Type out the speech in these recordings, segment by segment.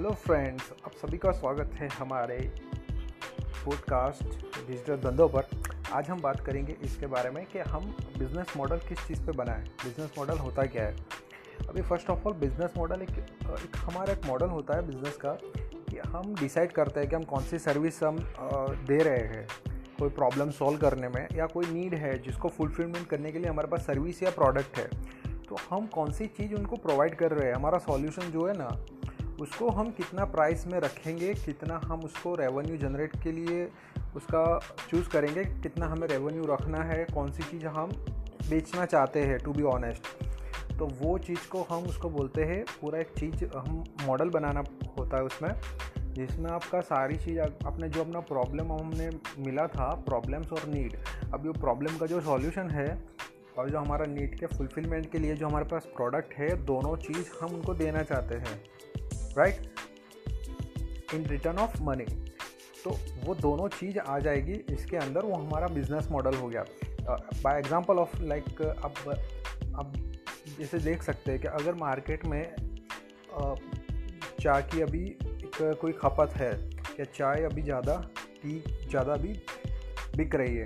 Hello friends आप सभी का स्वागत है हमारे पॉडकास्ट डिजिटल धंधों पर। आज हम बात करेंगे इसके बारे में कि हम बिज़नेस मॉडल किस चीज़ पे बनाएँ बिज़नेस मॉडल होता क्या है। अभी first of all business model एक, एक हमारा एक मॉडल होता है बिज़नेस का कि हम डिसाइड करते हैं कि हम कौन सी सर्विस हम दे रहे हैं। कोई प्रॉब्लम सॉल्व करने में या कोई नीड है जिसको फुलफिलमेंट करने के लिए हमारे पास सर्विस या प्रोडक्ट है। तो हम कौन सी चीज़ उनको प्रोवाइड कर रहे हैं? हमारा सॉल्यूशन जो है ना उसको हम कितना प्राइस में रखेंगे, कितना हम उसको रेवेन्यू जनरेट के लिए उसका चूज़ करेंगे, कितना हमें रेवेन्यू रखना है कौन सी चीज़ हम बेचना चाहते हैं टू बी ऑनेस्ट तो वो चीज़ को हम उसको बोलते हैं, पूरा एक चीज़ हम मॉडल बनाना होता है उसमें, जिसमें आपका सारी चीज़ अपने जो अपना प्रॉब्लम हमने मिला था प्रॉब्लम्स और नीड अभी वो प्रॉब्लम का जो सॉल्यूशन है, और जो हमारा नीड के फुलफिलमेंट के लिए जो हमारे पास प्रोडक्ट है, दोनों चीज़ हम उनको देना चाहते हैं। Right in return of money तो वो दोनों चीज़ आ जाएगी इसके अंदर, वो हमारा बिज़नेस मॉडल हो गया। बाय एग्जांपल ऑफ़ लाइक अब अब जैसे देख सकते हैं कि अगर मार्केट में चाय की अभी एक कोई खपत है कि चाय अभी ज़्यादा टी ज़्यादा अभी बिक रही है,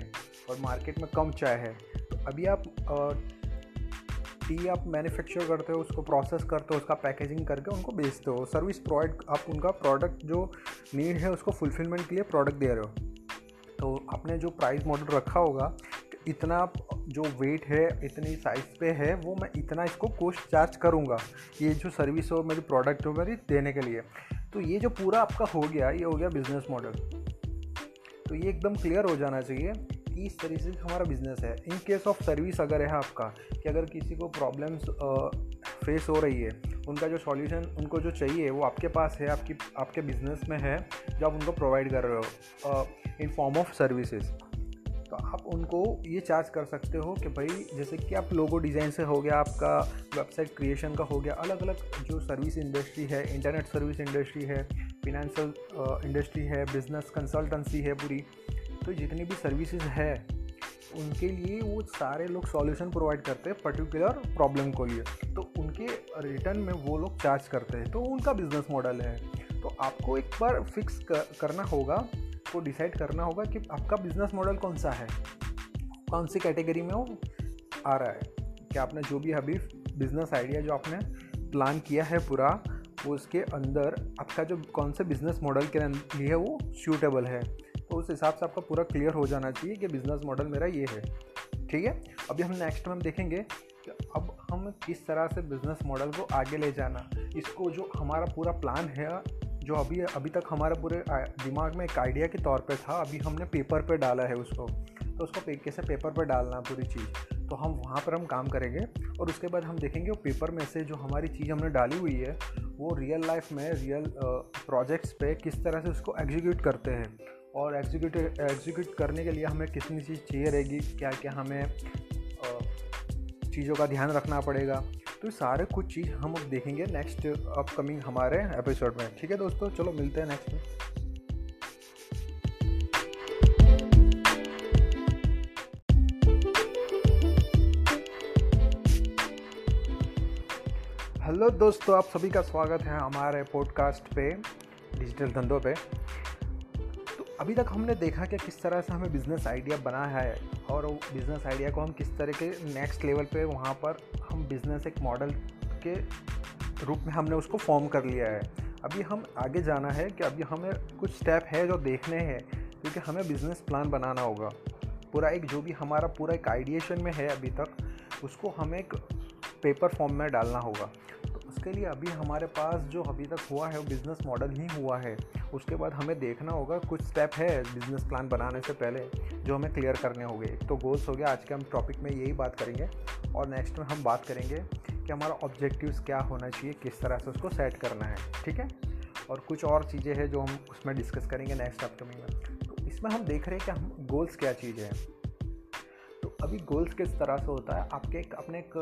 और मार्केट में कम चाय है तो अभी आप टी आप मैन्युफैक्चर करते हो, उसको प्रोसेस करते हो, उसका पैकेजिंग करके उनको बेचते हो सर्विस प्रोवाइड आप उनका प्रोडक्ट जो नीड है, उसको फुलफिलमेंट के लिए प्रोडक्ट दे रहे हो। तो आपने जो प्राइस मॉडल रखा होगा, इतना जो वेट है, इतनी साइज़ पे है, वो मैं इतना इसको कॉस्ट चार्ज करूँगा, ये जो सर्विस हो, मेरी प्रोडक्ट हो, मेरी देने के लिए। तो ये जो पूरा आपका हो गया, ये हो गया बिज़नेस मॉडल तो ये एकदम क्लियर हो जाना चाहिए। इस तरीके से हमारा बिज़नेस है। इन केस ऑफ़ सर्विस अगर है आपका, कि अगर किसी को प्रॉब्लम्स फेस हो रही है, उनका जो सॉल्यूशन उनको जो चाहिए, वो आपके पास है, आपकी, आपके बिज़नेस में है, जो आप उनको प्रोवाइड कर रहे हो इन फॉर्म ऑफ़ सर्विसेज़ तो आप उनको ये चार्ज कर सकते हो कि भाई, जैसे कि आप लोगो डिज़ाइन से हो गया, आपका वेबसाइट क्रिएशन का हो गया अलग अलग जो सर्विस इंडस्ट्री है इंटरनेट सर्विस इंडस्ट्री है फिनेंशियल इंडस्ट्री है बिज़नेस कंसल्टेंसी है पूरी तो जितनी भी सर्विसेज़ है, उनके लिए वो सारे लोग सॉल्यूशन प्रोवाइड करते हैं पर्टिकुलर प्रॉब्लम को लिए। तो उनके रिटर्न में वो लोग चार्ज करते हैं। तो उनका बिज़नेस मॉडल है। तो आपको एक बार फिक्स करना होगा को डिसाइड करना होगा कि आपका बिज़नेस मॉडल कौन सा है। कौन सी कैटेगरी में वो आ रहा है। कि आपने जो भी अभी बिज़नेस आइडिया जो आपने प्लान किया है पूरा, वो उसके अंदर आपका जो कौन से बिज़नेस मॉडल के लिए वो सूटेबल है। तो उस हिसाब से आपका पूरा क्लियर हो जाना चाहिए कि बिज़नेस मॉडल मेरा ये है। ठीक है? अभी हम नेक्स्ट में देखेंगे कि अब हम किस तरह से बिज़नेस मॉडल को आगे ले जाना इसको जो हमारा पूरा प्लान है जो अभी अभी तक हमारे पूरे दिमाग में एक आइडिया के तौर पे था अभी हमने पेपर पे डाला है उसको। तो उसको पे, कैसे पेपर पे डालना पूरी चीज़? तो हम वहाँ पर हम काम करेंगे और उसके बाद हम देखेंगे वो पेपर में से जो हमारी चीज़ हमने डाली हुई है वो रियल लाइफ में रियल प्रोजेक्ट्स पे किस तरह से उसको एग्जीक्यूट करते हैं। और एग्जीक्यूट एग्जीक्यूट करने के लिए हमें कितनी चीज़ चाहिए रहेगी क्या क्या हमें चीज़ों का ध्यान रखना पड़ेगा। तो सारे कुछ चीज़ हम अब देखेंगे नेक्स्ट अपकमिंग हमारे एपिसोड में। ठीक है दोस्तों? चलो मिलते हैं नेक्स्ट में। हेलो दोस्तों, आप सभी का स्वागत है हमारे पॉडकास्ट पे डिजिटल धंधों पे। अभी तक हमने देखा कि किस तरह से हमें बिज़नेस आइडिया बना है और बिज़नेस आइडिया को हम किस तरह के नेक्स्ट लेवल पे वहाँ पर हम बिज़नेस एक मॉडल के रूप में हमने उसको फॉर्म कर लिया है। अभी हम आगे जाना है कि अभी हमें कुछ स्टेप है जो देखने हैं, क्योंकि हमें बिज़नेस प्लान बनाना होगा। पूरा एक जो भी हमारा पूरा एक आइडिएशन में है अभी तक, उसको हमें एक पेपर फॉर्म में डालना होगा। उसके लिए अभी हमारे पास जो अभी तक हुआ है, वो बिज़नेस मॉडल ही हुआ है। उसके बाद हमें देखना होगा कुछ स्टेप है बिज़नेस प्लान बनाने से पहले जो हमें क्लियर करने होंगे। एक तो गोल्स हो गया, आज के हम टॉपिक में यही बात करेंगे और नेक्स्ट में हम बात करेंगे कि हमारा ऑब्जेक्टिव्स क्या होना चाहिए, किस तरह से उसको सेट करना है, ठीक है? और कुछ और चीज़ें हैं जो हम उसमें डिस्कस करेंगे नेक्स्ट अपकमिंग में। तो इसमें हम देख रहे हैं कि हम गोल्स क्या चीज़ है। अभी गोल्स किस तरह से होता है, आपके एक अपने एक,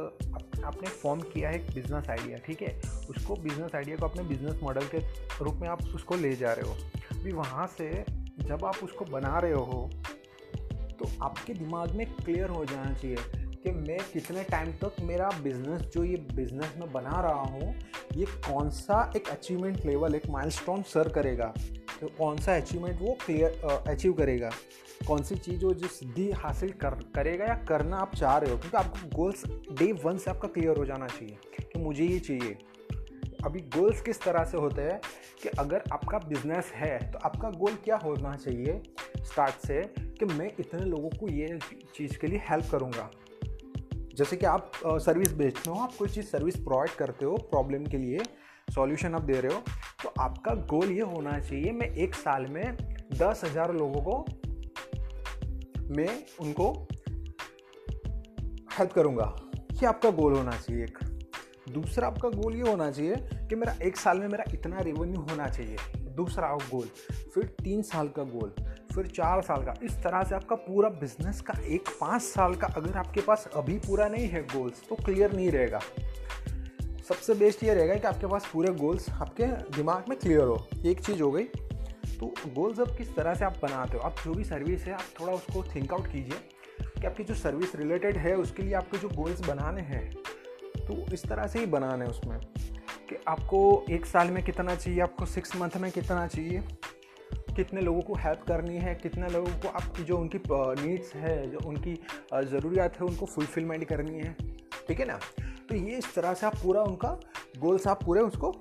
आपने फॉर्म किया है एक बिज़नेस आइडिया ठीक है? उसको बिज़नेस आइडिया को अपने बिज़नेस मॉडल के रूप में आप उसको ले जा रहे हो। अभी वहाँ से जब आप उसको बना रहे हो तो आपके दिमाग में क्लियर हो जाना चाहिए कि मैं कितने टाइम तक मेरा बिज़नेस जो ये बिज़नेस मैं बना रहा हूँ, ये कौन सा एक अचीवमेंट लेवल एक माइलस्टोन सर करेगा। तो कौन सा अचीवमेंट वो क्लियर अचीव करेगा? कौन सी चीज़ वो जो सिद्धि हासिल कर, करेगा या करना आप चाह रहे हो? क्योंकि आपको गोल्स डे वन से आपका क्लियर हो जाना चाहिए, कि मुझे ये चाहिए। अभी गोल्स किस तरह से होते हैं कि अगर आपका बिज़नेस है तो आपका गोल क्या होना चाहिए स्टार्ट से, कि मैं इतने लोगों को ये चीज़ के लिए हेल्प करूँगा? जैसे कि आप सर्विस बेचते हो, आप कोई चीज़ सर्विस प्रोवाइड करते हो प्रॉब्लम के लिए सॉल्यूशन आप दे रहे हो तो आपका गोल ये होना चाहिए, मैं एक साल में दस हज़ार लोगों को, मैं उनको हेल्प करूँगा ये आपका गोल होना चाहिए एक। दूसरा आपका गोल ये होना चाहिए कि मेरा एक साल में मेरा इतना रेवेन्यू होना चाहिए। दूसरा गोल, फिर तीन साल का गोल, फिर चार साल का। इस तरह से आपका पूरा बिज़नेस का एक पाँच साल का अगर आपके पास अभी पूरा नहीं है गोल्स तो क्लियर नहीं रहेगा। सबसे बेस्ट ये रहेगा कि आपके पास पूरे गोल्स आपके दिमाग में क्लियर हो। एक चीज़ हो गई। तो गोल्स अब किस तरह से आप बनाते हो? आप जो भी सर्विस है, आप थोड़ा उसको थिंक आउट कीजिए कि आपकी जो सर्विस रिलेटेड है, उसके लिए आपके जो गोल्स बनाने हैं तो इस तरह से ही बनाना उसमें कि आपको एक साल में कितना चाहिए, आपको सिक्स मंथ में कितना चाहिए, कितने लोगों को हेल्प करनी है, कितने लोगों को आपकी जो उनकी नीड्स है, जो उनकी ज़रूरियात है, उनको फुलफिलमेंट करनी है। ठीक है ना? तो ये इस तरह से आप पूरा उनका गोल्स आप पूरे उसको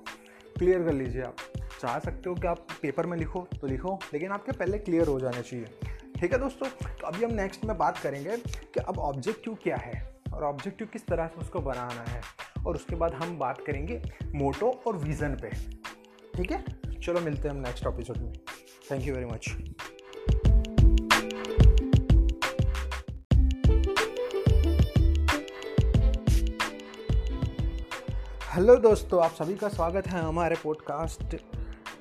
क्लियर कर लीजिए आप। चाह सकते हो कि आप पेपर में लिखो तो लिखो, लेकिन आपके पहले क्लियर हो जाने चाहिए। ठीक है दोस्तों? तो अभी हम नेक्स्ट में बात करेंगे कि अब ऑब्जेक्टिव क्या है और ऑब्जेक्टिव किस तरह से उसको बनाना है। और उसके बाद हम बात करेंगे मोटो और विज़न पे। ठीक है? चलो मिलते हैं हम नेक्स्ट एपिसोड में। Thank you very much hello दोस्तों, आप सभी का स्वागत है हमारे पॉडकास्ट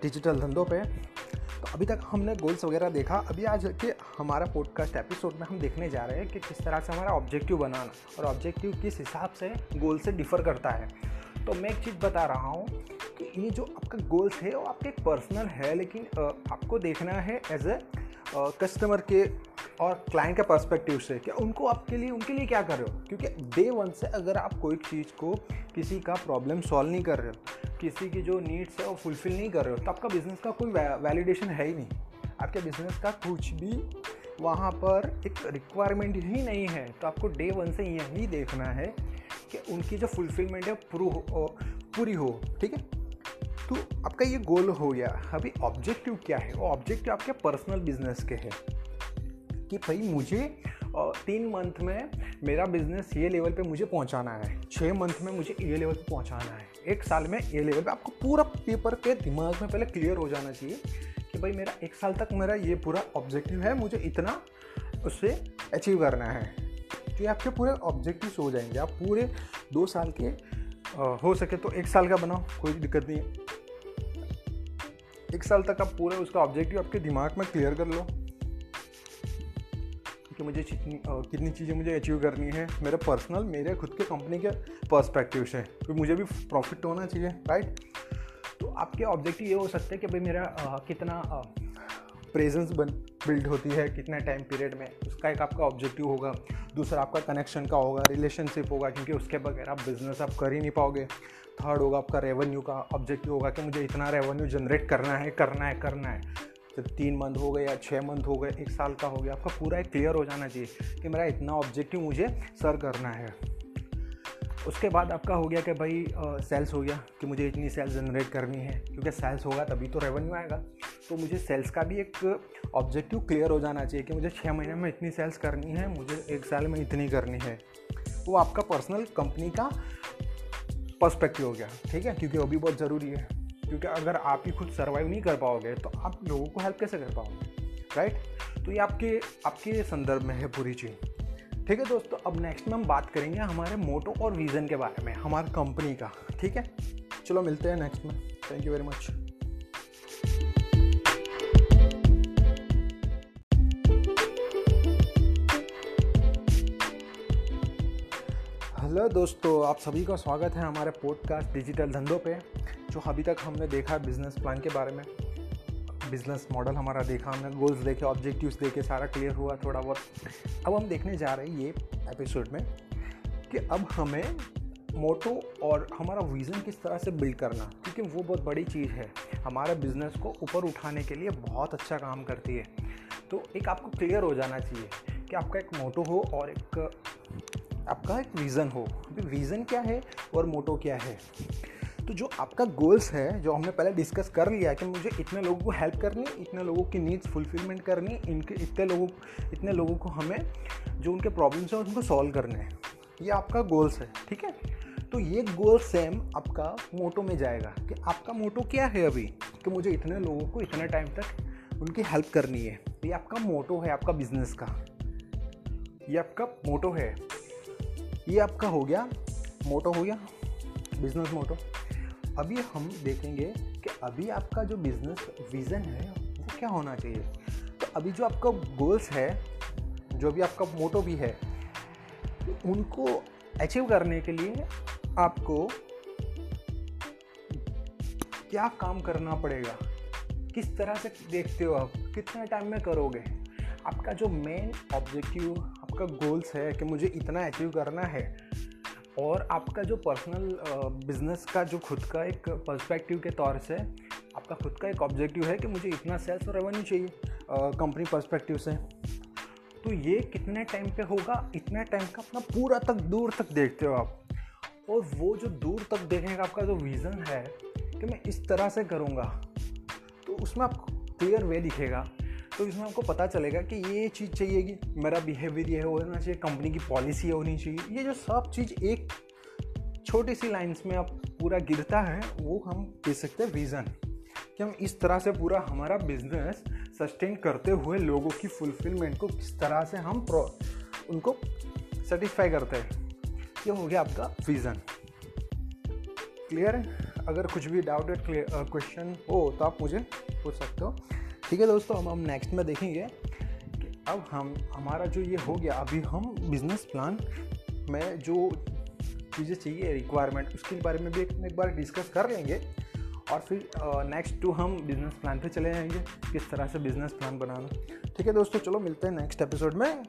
डिजिटल धंधों पे। तो अभी तक हमने गोल्स वगैरह देखा। अभी आज के हमारा पॉडकास्ट एपिसोड में हम देखने जा रहे हैं कि किस तरह से हमारा ऑब्जेक्टिव बनाना और ऑब्जेक्टिव किस हिसाब से गोल से डिफ़र करता है। तो मैं एक चीज़ बता रहा हूँ कि ये जो आपका गोल्स है, वो आपके पर्सनल है, लेकिन आपको देखना है एज ए कस्टमर के और क्लाइंट के पर्सपेक्टिव से क्या उनको आपके लिए, उनके लिए क्या कर रहे हो? क्योंकि डे वन से अगर आप कोई चीज़ को किसी का प्रॉब्लम सॉल्व नहीं कर रहे हो, किसी की जो नीड्स है वो फुलफ़िल नहीं कर रहे हो तो आपका बिज़नेस का कोई वैलिडेशन है ही नहीं। आपके बिज़नेस का कुछ भी वहाँ पर एक रिक्वायरमेंट ही नहीं है। तो आपको डे वन से यही देखना है कि उनकी जो फुलफिलमेंट है पूरी हो ठीक है? तो आपका ये गोल हो गया। अभी ऑब्जेक्टिव क्या है? वो ऑब्जेक्टिव आपके पर्सनल बिज़नेस के है। कि भाई मुझे तीन मंथ में मेरा बिज़नेस ये लेवल पे मुझे पहुंचाना है। छः मंथ में मुझे ये लेवल पे पहुंचाना है। एक साल में ये लेवल पे आपको पूरा पेपर के दिमाग में पहले क्लियर हो जाना चाहिए कि भाई मेरा एक साल तक मेरा ये पूरा ऑब्जेक्टिव है, मुझे इतना उससे अचीव करना है। तो आपके पूरे ऑब्जेक्टिव्स हो जाएँगे। आप पूरे दो साल के हो सके तो एक साल का बनाओ, कोई दिक्कत नहीं है। एक साल तक आप पूरे उसका ऑब्जेक्टिव आपके दिमाग में क्लियर कर लो। कि मुझे कितनी चीज़ें मुझे अचीव करनी है। मेरे पर्सनल मेरे खुद के कंपनी के पर्सपेक्टिव से तो मुझे भी प्रॉफिट होना चाहिए राइट तो आपके ऑब्जेक्टिव ये हो सकते हैं कि भाई मेरा आ, कितना प्रेजेंस बन बिल्ड होती है कितने टाइम पीरियड में। उसका एक आपका ऑब्जेक्टिव होगा। दूसरा आपका कनेक्शन का होगा रिलेशनशिप होगा क्योंकि उसके बगैर आप बिज़नेस आप कर ही नहीं पाओगे। थर्ड होगा आपका रेवेन्यू का ऑब्जेक्टिव होगा कि मुझे इतना रेवेन्यू जनरेट करना है करना है करना है। जब तीन मंथ हो गए या छः मंथ हो गए, एक साल का हो गया, आपका पूरा एक क्लियर हो जाना चाहिए कि मेरा इतना ऑब्जेक्टिव मुझे सर करना है। उसके बाद आपका हो गया कि भाई सेल्स हो गया कि मुझे इतनी सेल्स जनरेट करनी है, क्योंकि सेल्स होगा तभी तो रेवेन्यू आएगा। तो मुझे सेल्स का भी एक ऑब्जेक्टिव क्लियर हो जाना चाहिए कि मुझे छः महीने में इतनी सेल्स करनी है, मुझे एक साल में इतनी करनी है। वो आपका पर्सनल कंपनी का पर्सपेक्टिव हो गया, ठीक है? क्योंकि वो भी बहुत ज़रूरी है। क्योंकि अगर आप ही खुद सर्वाइव नहीं कर पाओगे तो आप लोगों को हेल्प कैसे कर पाओगे? राइट तो ये आपके आपके संदर्भ में है पूरी चीज़। ठीक है दोस्तों, अब नेक्स्ट में हम बात करेंगे हमारे मोटो और विज़न के बारे में, हमारे कंपनी का। ठीक है? चलो मिलते हैं नेक्स्ट में। Thank you very much hello दोस्तों, आप सभी का स्वागत है हमारे पॉडकास्ट डिजिटल धंधों पे, जो अभी तक हमने देखा है बिज़नेस प्लान के बारे में। बिज़नेस मॉडल हमारा देखा, हमने गोल्स देखे ऑब्जेक्टिव्स देखे, सारा क्लियर हुआ थोड़ा बहुत। अब हम देखने जा रहे हैं ये एपिसोड में कि अब हमें मोटो और हमारा विज़न किस तरह से बिल्ड करना, क्योंकि वो बहुत बड़ी चीज़ है। हमारा बिज़नेस को ऊपर उठाने के लिए बहुत अच्छा काम करती है। तो एक आपको क्लियर हो जाना चाहिए कि आपका एक मोटो हो और एक आपका एक विज़न हो। अभी विज़न क्या है और मोटो क्या है? तो जो आपका गोल्स है, जो हमने पहले डिस्कस कर लिया कि मुझे इतने लोगों को हेल्प करनी, इतने लोगों की नीड्स फुलफिलमेंट करनी, इनके, इतने लोगों इतने लोगों को हमें, जो उनके प्रॉब्लम्स हैं, उनको सॉल्व करने हैं। ये आपका गोल्स है, ठीक है? तो ये गोल सेम आपका मोटो में जाएगा कि आपका मोटो क्या है अभी? कि मुझे इतने लोगों को इतने टाइम तक उनकी हेल्प करनी है। ये आपका मोटो है, आपका बिज़नेस का। ये आपका मोटो है। ये आपका हो गया मोटो, हो गया बिज़नेस मोटो। अभी हम देखेंगे कि अभी आपका जो बिज़नेस विज़न है, वो क्या होना चाहिए। तो अभी जो आपका गोल्स है, जो भी आपका मोटो भी है, उनको अचीव करने के लिए आपको क्या काम करना पड़ेगा? किस तरह से देखते हो आप? कितने टाइम में करोगे? आपका जो मेन ऑब्जेक्टिव आपका गोल्स है कि मुझे इतना अचीव करना है और आपका जो पर्सनल बिज़नेस का जो खुद का एक पर्सपेक्टिव के तौर से आपका खुद का एक ऑब्जेक्टिव है कि मुझे इतना सेल्स और रेवेन्यू चाहिए कंपनी पर्सपेक्टिव से। तो ये कितने टाइम पे होगा? इतने टाइम का अपना पूरा तक, दूर तक देखते हो आप। और वो जो दूर तक देखने का आपका जो विज़न है कि मैं इस तरह से करूँगा तो उसमें आपको क्लियर वे दिखेगा। तो इसमें आपको पता चलेगा कि ये चीज़ चाहिए कि मेरा बिहेवियर ये होना चाहिए कंपनी की पॉलिसी होनी चाहिए। ये जो सब चीज़ एक छोटी सी लाइन्स में अब पूरा गिरता है, वो हम कह सकते हैं विज़न कि हम इस तरह से पूरा हमारा बिज़नेस सस्टेन करते हुए लोगों की फुलफिलमेंट को किस तरह से हम प्रो उनको सेटिस्फाई करते हैं। ये हो गया आपका विज़न क्लियर है? अगर कुछ भी डाउटेड क्वेश्चन हो तो आप मुझे पूछ सकते हो। ठीक है दोस्तों अब हम नेक्स्ट में देखेंगे कि अब हम हमारा जो ये हो गया अभी हम बिज़नेस प्लान में जो चीज़ें चाहिए रिक्वायरमेंट उसके बारे में भी एक, बार डिस्कस कर लेंगे और फिर नेक्स्ट टू हम बिज़नेस प्लान पे चले जाएँगे किस तरह से बिज़नेस प्लान बनाना। ठीक है दोस्तों चलो मिलते हैं नेक्स्ट एपिसोड में।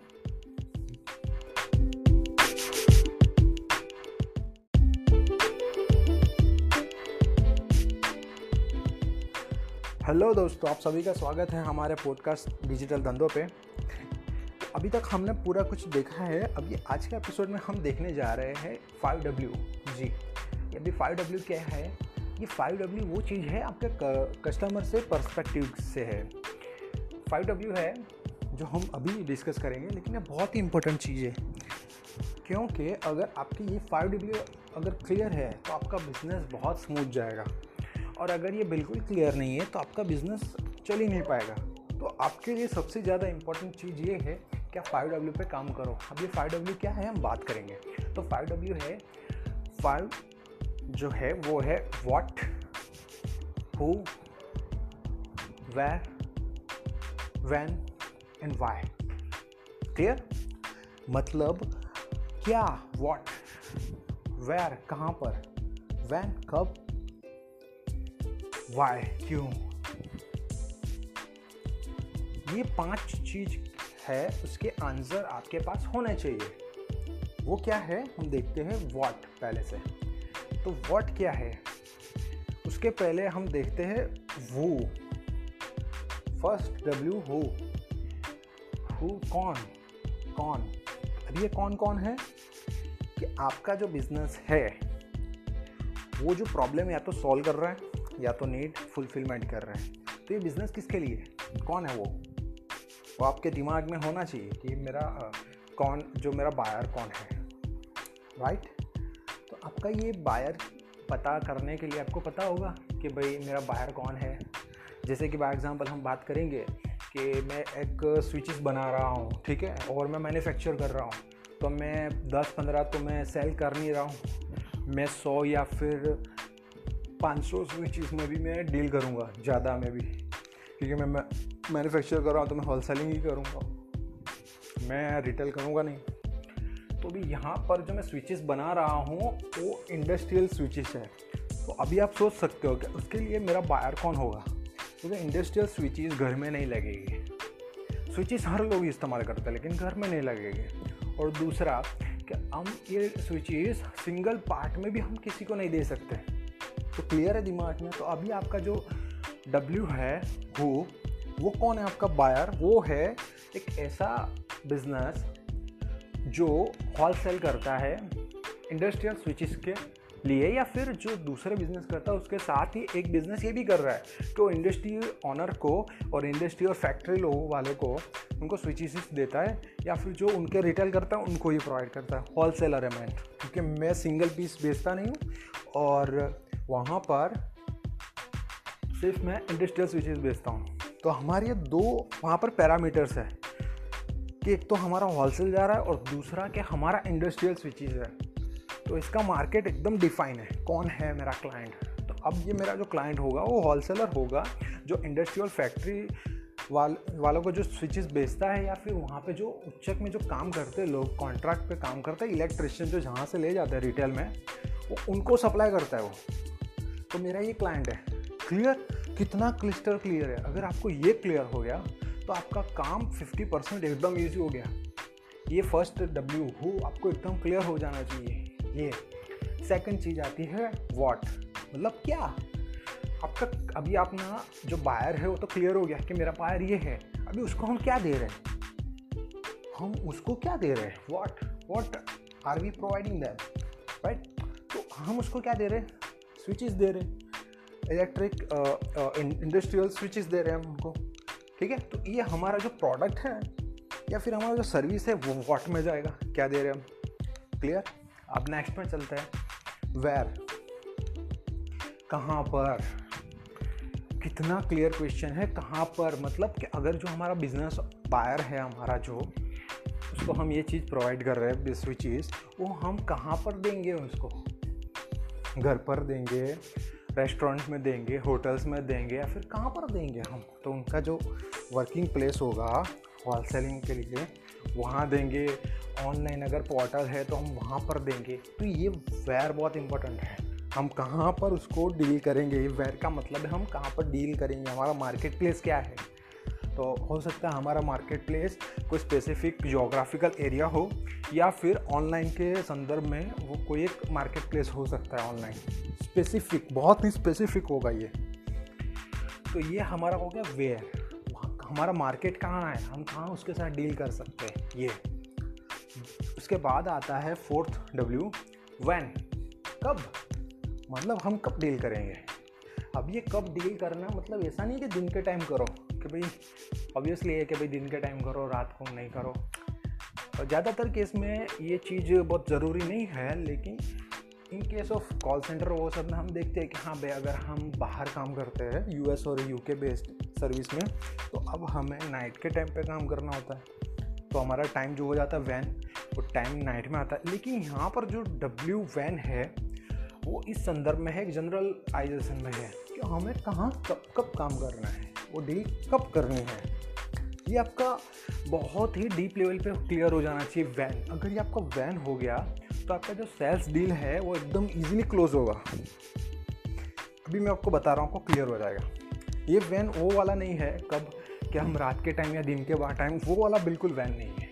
हेलो दोस्तों, आप सभी का स्वागत है हमारे पॉडकास्ट डिजिटल धंधों पे। अभी तक हमने पूरा कुछ देखा है। अभी आज के एपिसोड में हम देखने जा रहे हैं फाइव डब्ल्यू। जी अभी फाइव डब्ल्यू क्या है? ये फाइव डब्ल्यू वो चीज़ है आपके कस्टमर से पर्सपेक्टिव से है। फाइव डब्ल्यू है जो हम अभी डिस्कस करेंगे, लेकिन ये बहुत ही इंपॉर्टेंट चीज़ है। क्योंकि अगर आपकी ये फाइव डब्ल्यू अगर क्लियर है तो आपका बिज़नेस बहुत स्मूथ जाएगा। और अगर ये बिल्कुल क्लियर नहीं है तो आपका बिज़नेस चल ही नहीं पाएगा। तो आपके लिए सबसे ज़्यादा इम्पोर्टेंट चीज़ ये है कि आप फाइव डब्ल्यू पे काम करो। अब ये फाइव डब्ल्यू क्या है, हम बात करेंगे। तो फाइव डब्ल्यू है, फाइव जो है, वो है what who where when and why clear मतलब क्या वॉट वेर कहाँ पर वैन कब वाई क्यों? ये पाँच चीज़ है, उसके आंसर आपके पास होने चाहिए। वो क्या है? हम देखते हैं वॉट पहले से। तो वॉट क्या है? उसके पहले हम देखते हैं वो फ़र्स्ट डब्ल्यू हो हु कौन? कौन? अब ये कौन कौन है? कि आपका जो बिज़नेस है, वो जो प्रॉब्लम या तो सॉल्व कर रहा है या तो नीड फुलफिलमेंट कर रहे हैं। तो ये बिज़नेस किसके लिए? कौन है वो? वो आपके दिमाग में होना चाहिए कि मेरा कौन, जो मेरा बायर कौन है। राइट तो आपका ये बायर पता करने के लिए आपको पता होगा कि भाई मेरा बायर कौन है। जैसे कि बाय एग्जांपल हम बात करेंगे कि मैं एक स्विचेस बना रहा हूँ, ठीक है? और मैं मैन्युफैक्चर कर रहा हूँ। तो मैं 10-15 तो मैं सेल कर नहीं रहा हूँ। मैं 100 या फिर पाँच सौ स्विचेस में भी मैं डील करूँगा, ज़्यादा में भी। क्योंकि मैं मैन्युफैक्चर कर रहा हूँ तो मैं होलसेलिंग ही करूँगा। मैं रिटेल करूँगा नहीं। तो भी यहाँ पर जो मैं स्विचेस बना रहा हूँ, वो इंडस्ट्रियल स्विचेस है। तो अभी आप सोच सकते हो कि उसके लिए मेरा बायर कौन होगा? क्योंकि तो इंडस्ट्रियल स्विचेस घर में नहीं लगेगी। स्विचेस हर लोग इस्तेमाल करते हैं, लेकिन घर में नहीं लगेंगे। और दूसरा, कि हम ये स्विचेस सिंगल पार्ट में भी हम किसी को नहीं दे सकते। तो क्लियर है दिमाग में? तो अभी आपका जो डब्ल्यू है वो वो कौन है आपका बायर वो है एक ऐसा बिज़नेस जो होल सेल करता है इंडस्ट्रियल स्विचेस के लिए या फिर जो दूसरे बिज़नेस करता है, उसके साथ ही एक बिज़नेस ये भी कर रहा है। तो इंडस्ट्री ऑनर को और इंडस्ट्री और फैक्ट्री लोगों वाले को उनको स्विचेस देता है या फिर जो उनके रिटेल करता है, उनको ही प्रोवाइड करता है। होल सेलर अमेंट क्योंकि मैं सिंगल पीस बेचता नहीं हूँ और वहाँ पर सिर्फ़ मैं इंडस्ट्रियल स्विचेस बेचता हूँ। तो हमारे ये दो, वहाँ पर पैरामीटर्स है कि एक तो हमारा होलसेल जा रहा है और दूसरा कि हमारा इंडस्ट्रियल स्विचेस है। तो इसका मार्केट एकदम डिफाइन है, कौन है मेरा क्लाइंट तो अब ये मेरा जो क्लाइंट होगा, वो होलसेलर होगा, जो इंडस्ट्रियल फैक्ट्री वाल, वालों को जो स्विचेस बेचता है या फिर वहाँ पे जो उच्चक में जो काम करते हैं, लोग कॉन्ट्रैक्ट पे काम करते हैं इलेक्ट्रिशियन जो जहाँ से ले जाते हैं रिटेल में वो उनको सप्लाई करता है वो। तो मेरा ये क्लाइंट है। क्लियर कितना क्लिस्टर क्लियर है। अगर आपको ये क्लियर हो गया तो आपका काम 50 परसेंट एकदम ईजी हो गया। ये फ़र्स्ट डब्ल्यू हो आपको एकदम क्लियर हो जाना चाहिए। ये। सेकंड चीज़ आती है वॉट मतलब क्या? आपका, अभी अपना जो बायर है, वो तो क्लियर हो गया कि मेरा बायर ये है। अभी उसको हम क्या दे रहे हैं? हम उसको क्या दे रहे हैं? What what are we providing that right हम उसको क्या दे रहे हैं? स्विचेस दे रहे हैं। इलेक्ट्रिक इंडस्ट्रियल स्विचेस दे रहे हैं हम उनको। ठीक है? तो ये हमारा जो प्रोडक्ट है, या फिर हमारा जो सर्विस है, वो वॉट में जाएगा? क्या दे रहे हैं हम? क्लियर अब नेक्स्ट में चलते हैं। वेर कहाँ पर? कितना क्लियर क्वेश्चन है, कहाँ पर? मतलब कि अगर जो हमारा बिज़नेस बायर है, हमारा जो, उसको हम ये चीज़ प्रोवाइड कर रहे हैं दूसरी चीज़ वो हम कहाँ पर देंगे उसको? घर पर देंगे रेस्टोरेंट में देंगे होटल्स में देंगे या फिर कहाँ पर देंगे हम? तो उनका जो वर्किंग प्लेस होगा होल सेलिंग के लिए, वहाँ देंगे। ऑनलाइन अगर पोर्टल है तो हम वहाँ पर देंगे। तो ये वेर बहुत इंपॉर्टेंट है। हम कहाँ पर उसको डील करेंगे? वेर का मतलब है हम कहाँ पर डील करेंगे? हमारा मार्केट प्लेस क्या है? तो हो सकता है हमारा मार्केट प्लेस कोई स्पेसिफिक जोग्राफिकल एरिया हो, या फिर ऑनलाइन के संदर्भ में वो कोई एक मार्केट प्लेस हो सकता है ऑनलाइन स्पेसिफिक बहुत ही स्पेसिफिक होगा ये। तो ये हमारा हो गया वेयर हमारा मार्केट कहाँ है? हम कहाँ उसके साथ डील कर सकते हैं? ये। उसके बाद आता है फोर्थ डब्ल्यू वैन कब? मतलब हम कब डील करेंगे? अब ये कब डील करना मतलब ऐसा नहीं कि दिन के टाइम करो। कि भाई ऑब्वियसली है कि भाई दिन के टाइम करो, रात को नहीं करो। और ज़्यादातर केस में ये चीज़ बहुत ज़रूरी नहीं है, लेकिन in case of call centre वो सब में हम देखते हैं कि हाँ भाई, अगर हम बाहर काम करते हैं यूएस और यूके बेस्ड सर्विस में तो अब हमें नाइट के टाइम पे काम करना होता है। तो हमारा टाइम जो हो जाता है वैन वो टाइम नाइट में आता है। लेकिन यहाँ पर जो डब्ल्यू वैन है, वो इस संदर्भ में है जनरलाइजेशन में है कि हमें कहाँ, कब कब काम करना है। वो डील कब करनी है? ये आपका बहुत ही डीप लेवल पे क्लियर हो जाना चाहिए वैन अगर ये आपका वैन हो गया तो आपका जो सेल्स डील है, वो एकदम इजीली क्लोज होगा। अभी मैं आपको बता रहा हूँ, आपको क्लियर हो जाएगा। ये वैन वो वाला नहीं है, कब कि हम रात के टाइम या दिन के बाद टाइम वो वाला बिल्कुल वैन नहीं है।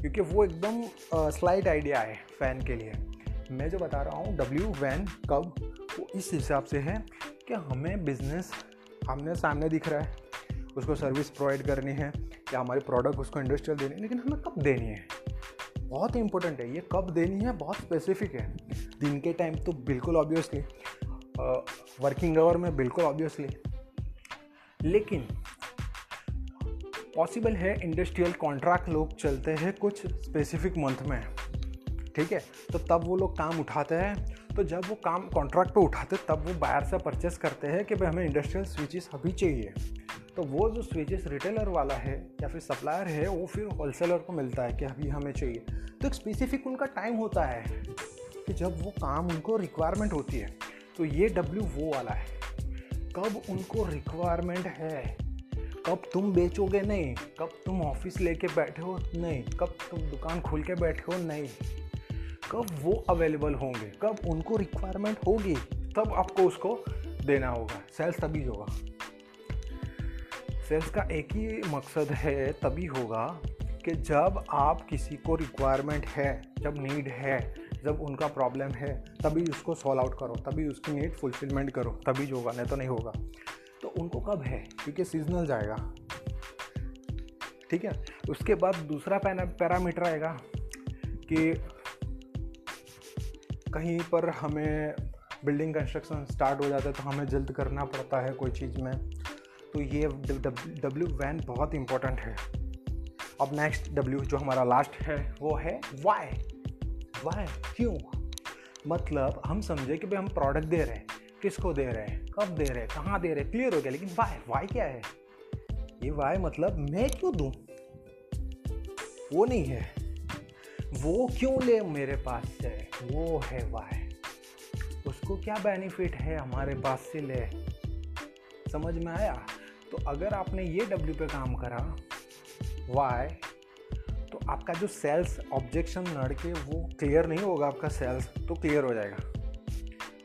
क्योंकि वो एकदम स्लाइड आइडिया है फ़ैन के लिए। मैं जो बता रहा हूँ डब्ल्यू वैन कब, वो इस हिसाब से है कि हमें बिज़नेस हमने सामने दिख रहा है, उसको सर्विस प्रोवाइड करनी है, या हमारे प्रोडक्ट उसको इंडस्ट्रियल देनी है, लेकिन हमें कब देनी है? बहुत इंपॉर्टेंट है, ये कब देनी है बहुत स्पेसिफिक है। दिन के टाइम तो बिल्कुल ऑब्वियसली वर्किंग आवर में बिल्कुल ऑब्वियसली लेकिन पॉसिबल है इंडस्ट्रियल कॉन्ट्रैक्ट लोग चलते हैं कुछ स्पेसिफिक मंथ में। ठीक है? तो तब वो लोग काम उठाते हैं। तो जब वो काम कॉन्ट्रैक्ट पे उठाते तब वो बाहर से परचेस करते हैं कि भाई हमें इंडस्ट्रियल स्विचेस अभी चाहिए। तो वो जो स्विचेस रिटेलर वाला है या फिर सप्लायर है, वो फिर होलसेलर को मिलता है कि अभी हमें चाहिए। तो एक स्पेसिफिक उनका टाइम होता है कि जब वो काम, उनको रिक्वायरमेंट होती है तो ये डब्ल्यू वो वाला है। कब उनको रिक्वायरमेंट है? कब तुम बेचोगे नहीं? कब तुम ऑफ़िस लेके बैठे हो? नहीं। कब तुम दुकान खोल के बैठे हो? नहीं। कब वो अवेलेबल होंगे? कब उनको रिक्वायरमेंट होगी? तब आपको उसको देना होगा। सेल्स तभी होगा। सेल्स का एक ही मकसद है, तभी होगा कि जब आप किसी को रिक्वायरमेंट है, जब नीड है, जब उनका प्रॉब्लम है, तभी उसको सॉल्व आउट करो, तभी उसकी नीड फुलफिलमेंट करो, तभी जो होगा, नहीं तो नहीं होगा। तो उनको कब है? क्योंकि सीजनल जाएगा। ठीक है? उसके बाद दूसरा पैरामीटर आएगा कि कहीं पर हमें बिल्डिंग कंस्ट्रक्शन स्टार्ट हो जाता है तो हमें जल्द करना पड़ता है कोई चीज़ में। तो ये डब्ल्यू वैन बहुत इंपॉर्टेंट है। अब नेक्स्ट डब्ल्यू जो हमारा लास्ट है, वो है वाई वाई क्यों? मतलब हम समझे कि भाई हम प्रोडक्ट दे रहे हैं। किसको दे रहे हैं? कब दे रहे हैं? कहाँ दे रहे हैं? क्लियर हो गया, लेकिन वाई वाई क्या है? ये वाई मतलब मैं क्यों दूँ? वो नहीं है। वो क्यों ले मेरे पास से? वो है वाई उसको क्या बेनिफिट है हमारे पास से ले? समझ में आया? तो अगर आपने ये डब्ल्यू पे काम करा वाई तो आपका जो सेल्स ऑब्जेक्शन लड़के, वो क्लियर नहीं होगा आपका सेल्स तो क्लियर हो जाएगा।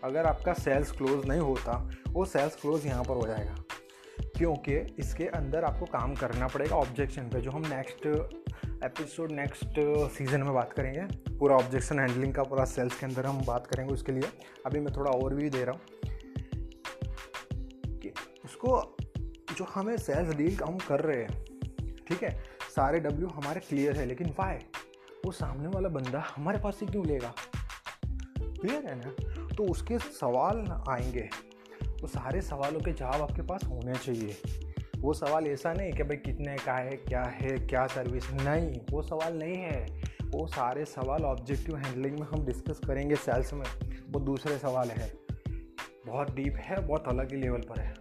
अगर आपका सेल्स क्लोज नहीं होता, वो सेल्स क्लोज यहाँ पर हो जाएगा। क्योंकि इसके अंदर आपको काम करना पड़ेगा ऑब्जेक्शन पे, जो हम नेक्स्ट एपिसोड नेक्स्ट सीज़न में बात करेंगे। पूरा ऑब्जेक्शन हैंडलिंग का, पूरा सेल्स के अंदर हम बात करेंगे उसके लिए। अभी मैं थोड़ा ओवरव्यू दे रहा हूँ कि उसको जो हमें सेल्स डील हम कर रहे हैं, ठीक है? सारे डब्ल्यू हमारे क्लियर है, लेकिन वाई वो सामने वाला बंदा हमारे पास से क्यों लेगा? क्लियर है ना? तो उसके सवाल आएँगे। वो सारे सवालों के जवाब आपके पास होने चाहिए। वो सवाल ऐसा नहीं कि भाई कितने का है, क्या है, क्या सर्विस नहीं, वो सवाल नहीं है। वो सारे सवाल ऑब्जेक्टिव हैंडलिंग में हम डिस्कस करेंगे सेल्स में। वो दूसरे सवाल है। बहुत डीप है, बहुत अलग ही लेवल पर है।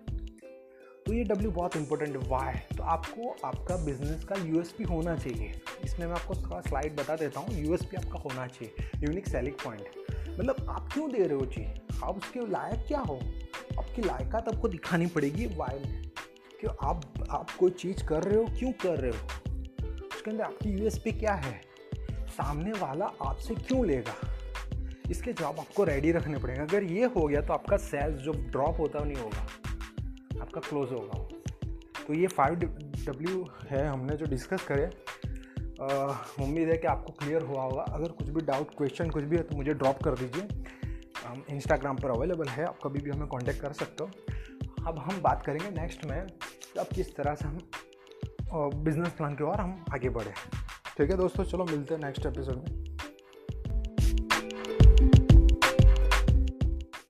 तो ये डब्ल्यू बहुत इंपॉर्टेंट वाई तो आपको आपका बिज़नेस का यूएसपी होना चाहिए। इसमें मैं आपको थोड़ा स्लाइड बता देता हूँ। यूएसपी आपका होना चाहिए। यूनिक सेलिंग पॉइंट मतलब आप क्यों दे रहे हो चीज़ आप उसके लायक क्या हो? आपकी लायकात आपको दिखानी पड़ेगी। वाई में कि आप आप कोई चीज़ कर रहे हो, क्यों कर रहे हो? उसके अंदर आपकी यूएसपी क्या है? सामने वाला आपसे क्यों लेगा? इसके जवाब आपको रेडी रखने पड़ेंगे। अगर ये हो गया तो आपका सेल्स जो ड्रॉप होता है नहीं होगा। आपका क्लोज होगा। तो ये फाइव डब्ल्यू है, हमने जो डिस्कस करे। उम्मीद है कि आपको क्लियर हुआ होगा। अगर कुछ भी डाउट क्वेश्चन कुछ भी है तो मुझे ड्रॉप कर दीजिए। हम इंस्टाग्राम पर अवेलेबल है। आप कभी भी हमें कांटेक्ट कर सकते हो। अब हम बात करेंगे नेक्स्ट में। अब किस तरह से हम बिज़नेस प्लान के और हम आगे बढ़े ठीक है दोस्तों, चलो मिलते हैं नेक्स्ट एपिसोड में।